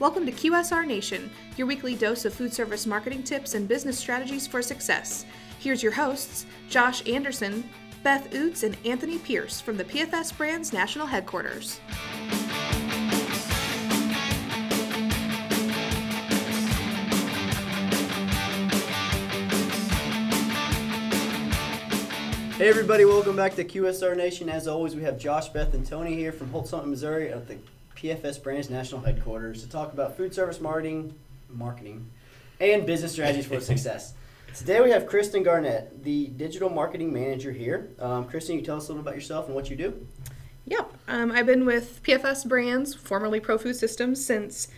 Welcome to QSR Nation, your weekly dose of food service marketing tips and business strategies for success. Here's your hosts, Josh Anderson, Beth Oots, and Anthony Pierce from the PFS Brands National Headquarters. Hey everybody, welcome back to QSR Nation. As always, we have Josh, Beth, and Tony here from Holt Summit, Missouri at the PFS Brands National Headquarters to talk about food service marketing, marketing, and business strategies for success. Today we have Kristin Garnett, the digital marketing manager here. Um, Kristin, you tell us a little about yourself and what you do. Yep, um, I've been with PFS Brands, formerly Pro Food Systems, since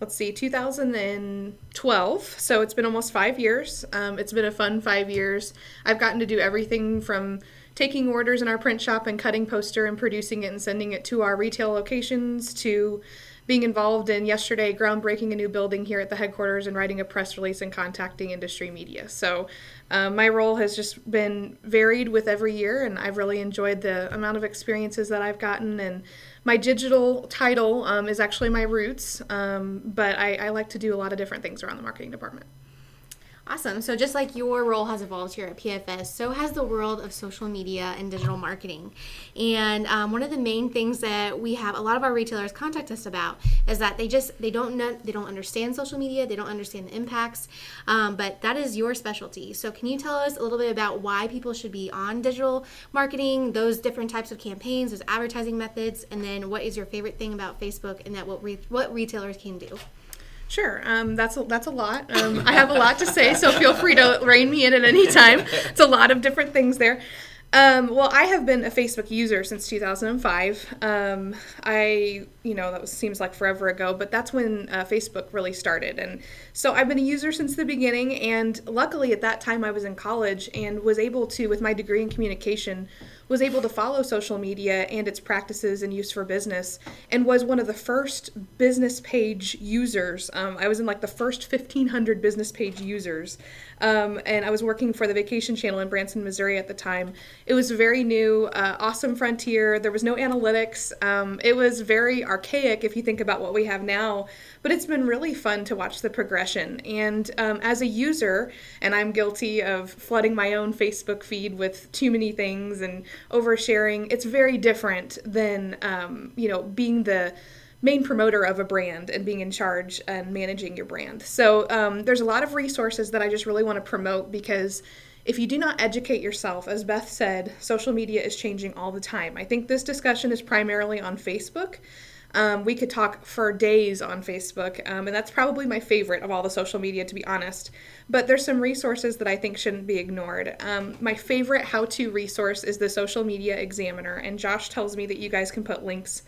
let's see, 2012. So it's been almost five years. Um, it's been a fun five years. I've gotten to do everything from taking orders in our print shop and cutting poster and producing it and sending it to our retail locations to being involved in yesterday groundbreaking a new building here at the headquarters and writing a press release and contacting industry media. So um, my role has just been varied with every year, and I've really enjoyed the amount of experiences that I've gotten. And my digital title um, is actually my roots, um, but I, I like to do a lot of different things around the marketing department. Awesome. So, just like your role has evolved here at PFS, so has the world of social media and digital marketing. And um, one of the main things that we have a lot of our retailers contact us about is that they just they don't know, they don't understand social media, they don't understand the impacts. Um, but that is your specialty. So, can you tell us a little bit about why people should be on digital marketing, those different types of campaigns, those advertising methods, and then what is your favorite thing about Facebook and that what re- what retailers can do? Sure, um, that's a, that's a lot. Um, I have a lot to say, so feel free to rein me in at any time. It's a lot of different things there. Um, well, I have been a Facebook user since 2005. Um, I, you know, that was, seems like forever ago, but that's when uh, Facebook really started. And so I've been a user since the beginning. And luckily, at that time, I was in college and was able to, with my degree in communication, was able to follow social media and its practices and use for business and was one of the first business page users. Um, I was in like the first 1,500 business page users. Um, and I was working for the Vacation Channel in Branson, Missouri at the time. It was very new, uh, awesome frontier. There was no analytics. Um, it was very archaic if you think about what we have now, but it's been really fun to watch the progression. And um, as a user, and I'm guilty of flooding my own Facebook feed with too many things and oversharing. It's very different than um, you know being the main promoter of a brand and being in charge and managing your brand. So um, there's a lot of resources that I just really want to promote because if you do not educate yourself, as Beth said, social media is changing all the time. I think this discussion is primarily on Facebook. Um, we could talk for days on Facebook, um, and that's probably my favorite of all the social media, to be honest. But there's some resources that I think shouldn't be ignored. Um, my favorite how to resource is the Social Media Examiner, and Josh tells me that you guys can put links.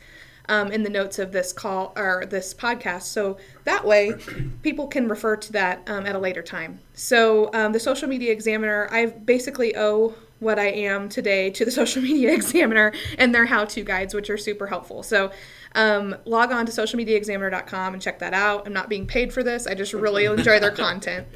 Um, in the notes of this call or this podcast. So that way, people can refer to that um, at a later time. So um, the Social Media Examiner, I basically owe what I am today to the Social Media Examiner and their how to guides, which are super helpful. So um, log on to socialmediaexaminer.com and check that out. I'm not being paid for this, I just really enjoy their content.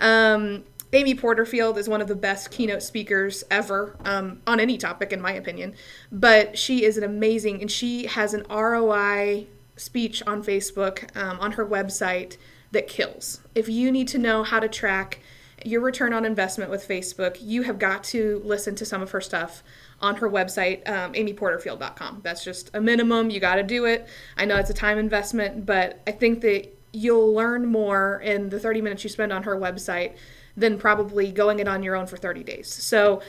Um, Amy Porterfield is one of the best keynote speakers ever um, on any topic, in my opinion. But she is an amazing, and she has an ROI speech on Facebook um, on her website that kills. If you need to know how to track your return on investment with Facebook, you have got to listen to some of her stuff on her website, um, amyporterfield.com. That's just a minimum. You got to do it. I know it's a time investment, but I think that you'll learn more in the 30 minutes you spend on her website than probably going it on your own for 30 days. So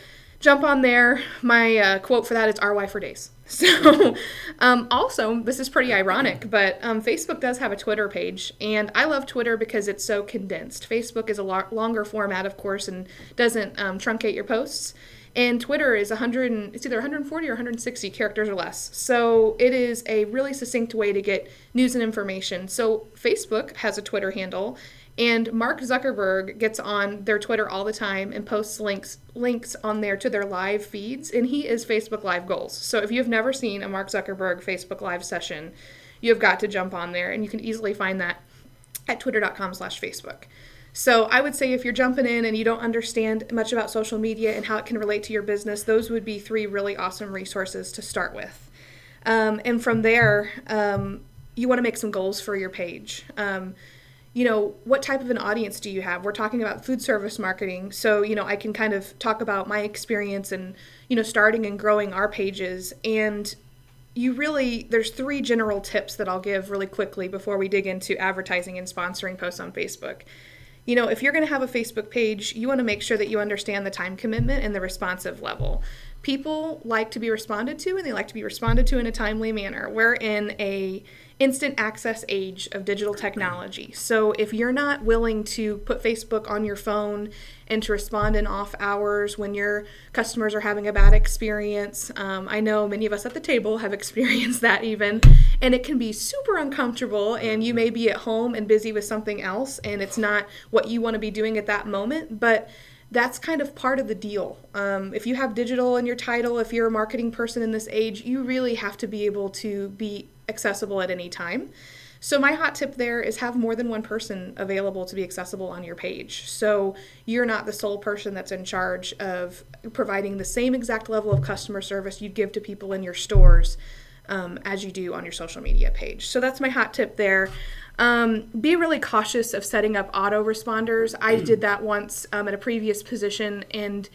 jump on there. My uh, quote for that is RY for days. So, um, also, this is pretty ironic, but um, Facebook does have a Twitter page, and I love Twitter because it's so condensed. Facebook is a lo- longer format, of course, and doesn't um, truncate your posts. And Twitter is 100, and, it's either 140 or 160 characters or less. So it is a really succinct way to get news and information. So Facebook has a Twitter handle, and Mark Zuckerberg gets on their Twitter all the time and posts links links on there to their live feeds, and he is Facebook Live goals. So if you have never seen a Mark Zuckerberg Facebook Live session, you have got to jump on there, and you can easily find that at twitter.com slash Facebook. So I would say if you're jumping in and you don't understand much about social media and how it can relate to your business, those would be three really awesome resources to start with. Um, and from there, um, you want to make some goals for your page. Um, you know, what type of an audience do you have? We're talking about food service marketing. So, you know, I can kind of talk about my experience and, you know, starting and growing our pages. And you really, there's three general tips that I'll give really quickly before we dig into advertising and sponsoring posts on Facebook. You know, if you're going to have a Facebook page, you want to make sure that you understand the time commitment and the responsive level people like to be responded to and they like to be responded to in a timely manner. We're in a instant access age of digital technology. So if you're not willing to put Facebook on your phone and to respond in off hours when your customers are having a bad experience, um, I know many of us at the table have experienced that even, and it can be super uncomfortable. And you may be at home and busy with something else, and it's not what you want to be doing at that moment, but that's kind of part of the deal. Um, if you have digital in your title, if you're a marketing person in this age, you really have to be able to be accessible at any time. So, my hot tip there is have more than one person available to be accessible on your page. So, you're not the sole person that's in charge of providing the same exact level of customer service you'd give to people in your stores um, as you do on your social media page. So, that's my hot tip there. Um, be really cautious of setting up autoresponders. I did that once um, at a previous position, and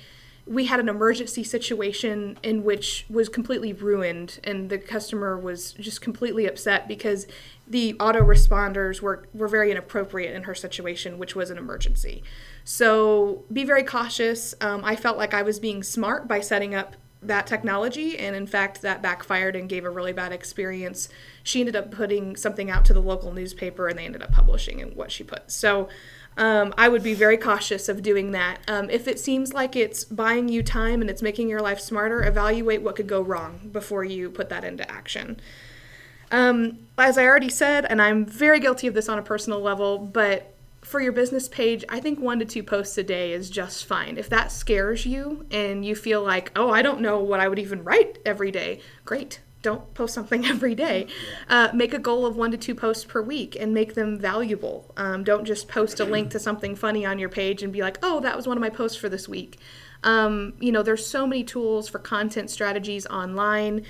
we had an emergency situation in which was completely ruined, and the customer was just completely upset because the autoresponders were were very inappropriate in her situation, which was an emergency. So be very cautious. Um, I felt like I was being smart by setting up that technology and in fact that backfired and gave a really bad experience. She ended up putting something out to the local newspaper and they ended up publishing what she put. So um, i would be very cautious of doing that. Um, if it seems like it's buying you time and it's making your life smarter evaluate what could go wrong before you put that into action. Um, as i already said and i'm very guilty of this on a personal level but for your business page, I think one to two posts a day is just fine. If that scares you and you feel like, oh, I don't know what I would even write every day, great. Don't post something every day. Uh, make a goal of one to two posts per week and make them valuable. Um, don't just post a link to something funny on your page and be like, oh, that was one of my posts for this week. Um, you know, there's so many tools for content strategies online.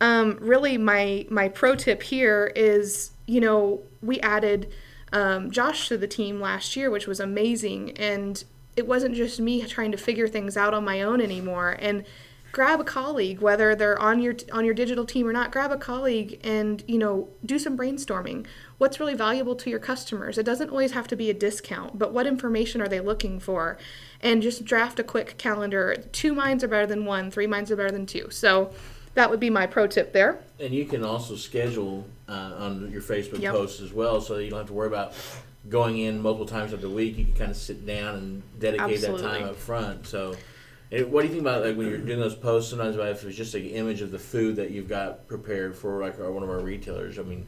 Um, really, my my pro tip here is, you know, we added um, Josh to the team last year, which was amazing. And it wasn't just me trying to figure things out on my own anymore. And grab a colleague, whether they're on your on your digital team or not. Grab a colleague and you know do some brainstorming. What's really valuable to your customers? It doesn't always have to be a discount, but what information are they looking for? And just draft a quick calendar. Two minds are better than one. Three minds are better than two. So that would be my pro tip there. And you can also schedule uh, on your Facebook yep. posts as well, so you don't have to worry about going in multiple times of the week. You can kind of sit down and dedicate Absolutely. that time up front. So, what do you think about like when you're doing those posts? Sometimes about if it's just like an image of the food that you've got prepared for like one of our retailers. I mean,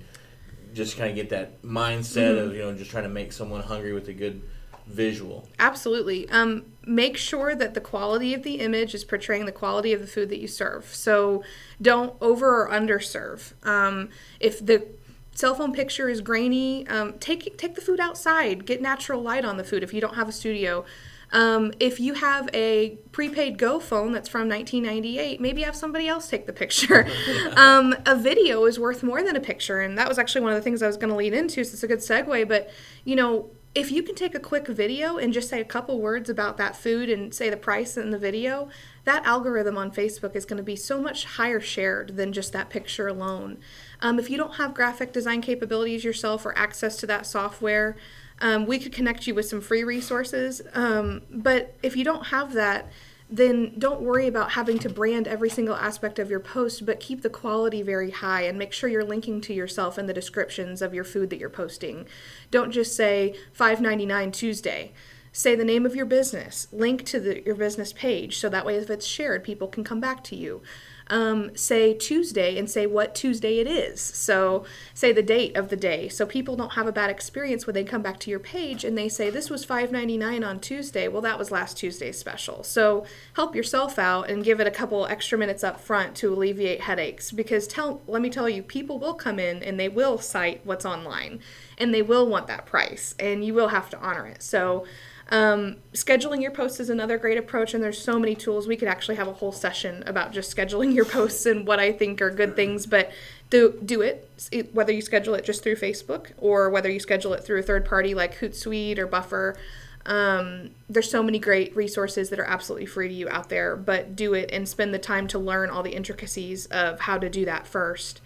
just kind of get that mindset mm-hmm. of you know just trying to make someone hungry with a good visual. Absolutely. Um, make sure that the quality of the image is portraying the quality of the food that you serve. So don't over or underserve. Um, if the cell phone picture is grainy, um, take take the food outside. Get natural light on the food if you don't have a studio. Um, if you have a prepaid Go phone that's from 1998, maybe have somebody else take the picture. um, a video is worth more than a picture, and that was actually one of the things I was going to lead into. So it's a good segue. But you know, if you can take a quick video and just say a couple words about that food and say the price in the video, that algorithm on Facebook is going to be so much higher shared than just that picture alone. Um, if you don't have graphic design capabilities yourself or access to that software, um, we could connect you with some free resources. Um, but if you don't have that, then don't worry about having to brand every single aspect of your post, but keep the quality very high and make sure you're linking to yourself in the descriptions of your food that you're posting. Don't just say 5.99 Tuesday. Say the name of your business, link to the, your business page so that way if it's shared, people can come back to you um, say Tuesday and say what Tuesday it is. So say the date of the day. So people don't have a bad experience when they come back to your page and they say this was $5.99 on Tuesday. Well, that was last Tuesday's special. So help yourself out and give it a couple extra minutes up front to alleviate headaches because tell let me tell you people will come in and they will cite what's online and they will want that price and you will have to honor it. So Um, scheduling your posts is another great approach, and there's so many tools. We could actually have a whole session about just scheduling your posts and what I think are good things, but do do it. Whether you schedule it just through Facebook or whether you schedule it through a third party like Hootsuite or Buffer. Um, there's so many great resources that are absolutely free to you out there, but do it and spend the time to learn all the intricacies of how to do that first.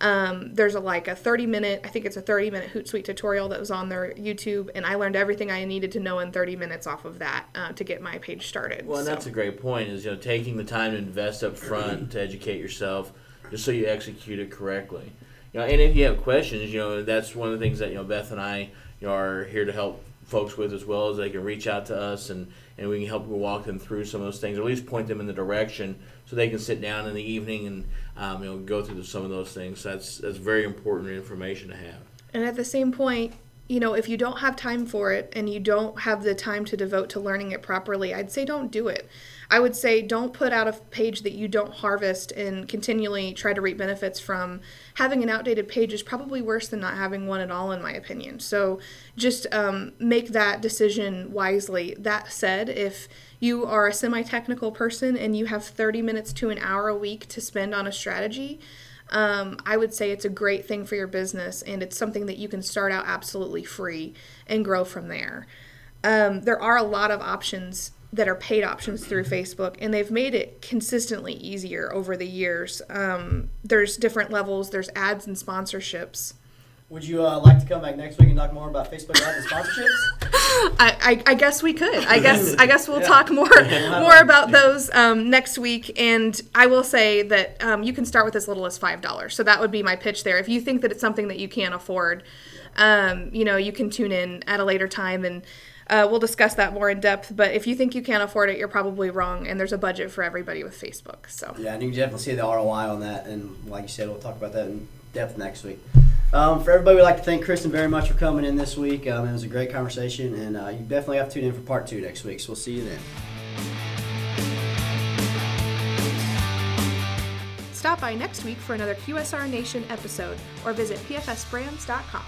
Um, there's a like a 30 minute, I think it's a 30 minute Hootsuite tutorial that was on their YouTube, and I learned everything I needed to know in 30 minutes off of that uh, to get my page started. Well, and so. that's a great point. Is you know taking the time to invest up front to educate yourself, just so you execute it correctly. You know, and if you have questions, you know that's one of the things that you know Beth and I you know, are here to help folks with as well as they can reach out to us and, and we can help walk them through some of those things or at least point them in the direction so they can sit down in the evening and um, you know go through some of those things. That's that's very important information to have. And at the same point, you know, if you don't have time for it and you don't have the time to devote to learning it properly, I'd say don't do it. I would say don't put out a page that you don't harvest and continually try to reap benefits from. Having an outdated page is probably worse than not having one at all, in my opinion. So just um, make that decision wisely. That said, if you are a semi technical person and you have 30 minutes to an hour a week to spend on a strategy, um, I would say it's a great thing for your business and it's something that you can start out absolutely free and grow from there. Um, there are a lot of options that are paid options through Facebook, and they've made it consistently easier over the years. Um, there's different levels, there's ads and sponsorships. Would you uh, like to come back next week and talk more about Facebook ads and sponsorships? I, I, I, guess we could. I guess I guess we'll yeah. talk more more about those um, next week. And I will say that um, you can start with as little as five dollars. So that would be my pitch there. If you think that it's something that you can't afford, um, you know, you can tune in at a later time and. Uh, we'll discuss that more in depth, but if you think you can't afford it, you're probably wrong, and there's a budget for everybody with Facebook. So yeah, and you can definitely see the ROI on that, and like you said, we'll talk about that in depth next week. Um, for everybody, we'd like to thank Kristin very much for coming in this week. Um, it was a great conversation, and uh, you definitely have to tune in for part two next week. So we'll see you then. Stop by next week for another QSR Nation episode, or visit pfsbrands.com.